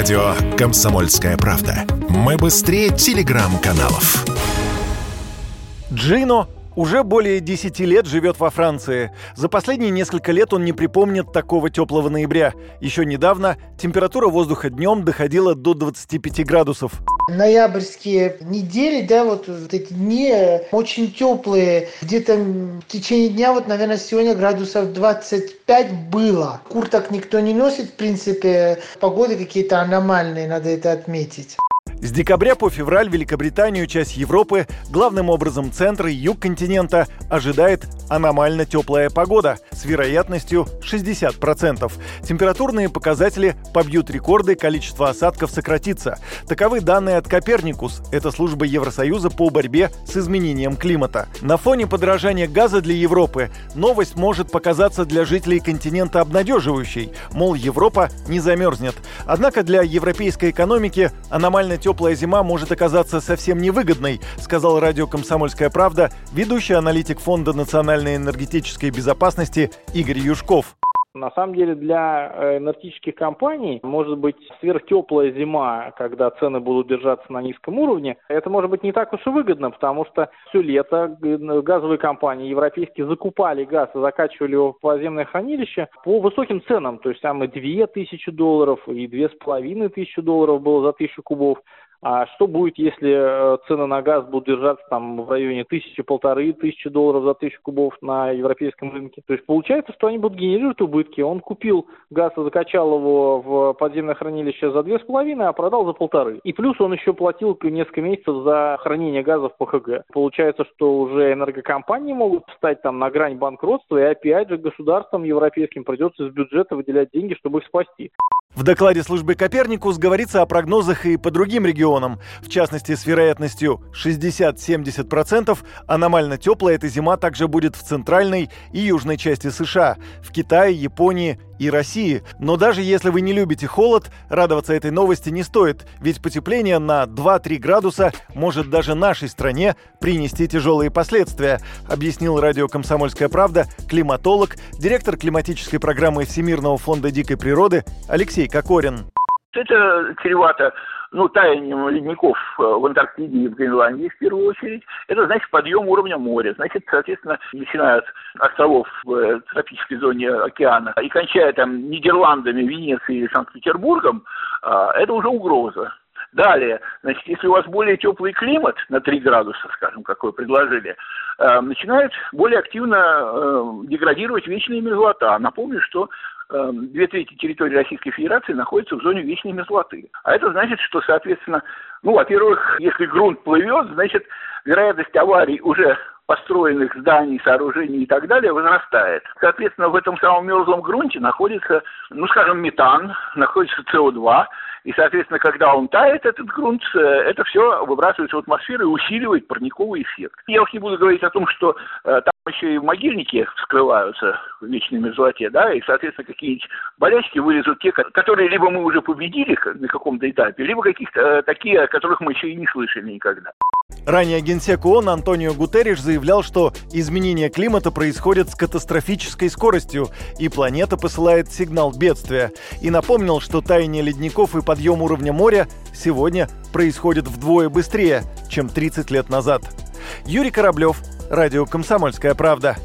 Радио «Комсомольская правда». Мы быстрее телеграм-каналов. Джино уже более 10 лет живет во Франции. За последние несколько лет он не припомнит такого теплого ноября. Еще недавно температура воздуха днем доходила до 25 градусов. Ноябрьские недели, да, вот, вот эти дни очень теплые. Где-то в течение дня, вот, наверное, сегодня градусов 25 было. Курток никто не носит, в принципе. Погоды какие-то аномальные, надо это отметить. С декабря по февраль Великобританию, часть Европы, главным образом центр и юг континента, ожидает аномально теплая погода с вероятностью 60%. Температурные показатели побьют рекорды, количество осадков сократится. Таковы данные от Коперникус, это служба Евросоюза по борьбе с изменением климата. На фоне подорожания газа для Европы новость может показаться для жителей континента обнадеживающей, мол, Европа не замерзнет. Однако для европейской экономики аномально теплая теплая зима может оказаться совсем невыгодной, сказал радио «Комсомольская правда» ведущий аналитик Фонда национальной энергетической безопасности Игорь Юшков. На самом деле для э, энергетических компаний может быть сверхтеплая зима, когда цены будут держаться на низком уровне. Это может быть не так уж и выгодно, потому что все лето газовые компании европейские закупали газ и закачивали его в подземное хранилище по высоким ценам. То есть там и две тысячи долларов, и две с половиной тысячи долларов было за тысячу кубов. А что будет, если э, цены на газ будут держаться там в районе тысячи, полторы тысячи долларов за тысячу кубов на европейском рынке? То есть получается, что они будут генерировать убытки. Он купил газ и закачал его в подземное хранилище за две с половиной, а продал за полторы. И плюс он еще платил несколько месяцев за хранение газа в ПХГ. Получается, что уже энергокомпании могут встать там на грань банкротства, и опять же государствам европейским придется из бюджета выделять деньги, чтобы их спасти. В докладе службы Коперникус говорится о прогнозах и по другим регионам. В частности, с вероятностью 60-70% аномально теплая эта зима также будет в центральной и южной части США, в Китае, Японии и России. Но даже если вы не любите холод, радоваться этой новости не стоит, ведь потепление на 2-3 градуса может даже нашей стране принести тяжелые последствия, объяснил радио «Комсомольская правда» климатолог, директор климатической программы Всемирного фонда дикой природы Алексей Кокорин. Это чревато ну, таянием ледников э, в Антарктиде и в Гренландии в первую очередь. Это значит подъем уровня моря. Значит, соответственно, начиная от островов в э, тропической зоне океана и кончая там Нидерландами, Венецией и Санкт-Петербургом, а, это уже угроза. Далее, значит, если у вас более теплый климат на 3 градуса, скажем, как вы предложили, э, начинают более активно деградировать вечные мерзлота. Напомню, что две трети территории Российской Федерации находятся в зоне вечной мерзлоты. А это значит, что, соответственно, ну, во-первых, если грунт плывет, значит, вероятность аварий уже построенных зданий, сооружений и так далее возрастает. Соответственно, в этом самом мерзлом грунте находится, ну, скажем, метан, находится СО2, и, соответственно, когда он тает, этот грунт, э, это все выбрасывается в атмосферу и усиливает парниковый эффект. Я уж не буду говорить о том, что э, там еще и могильники вскрываются в вечной мерзлоте, да, и, соответственно, какие-нибудь болячки вылезут те, которые либо мы уже победили на каком-то этапе, либо каких-то э, такие, о которых мы еще и не слышали никогда. Ранее генсек ООН Антонио Гутерриш заявлял, что изменение климата происходит с катастрофической скоростью, и планета посылает сигнал бедствия. И напомнил, что таяние ледников и подъем уровня моря сегодня происходит вдвое быстрее, чем 30 лет назад. Юрий Кораблев, Радио «Комсомольская правда».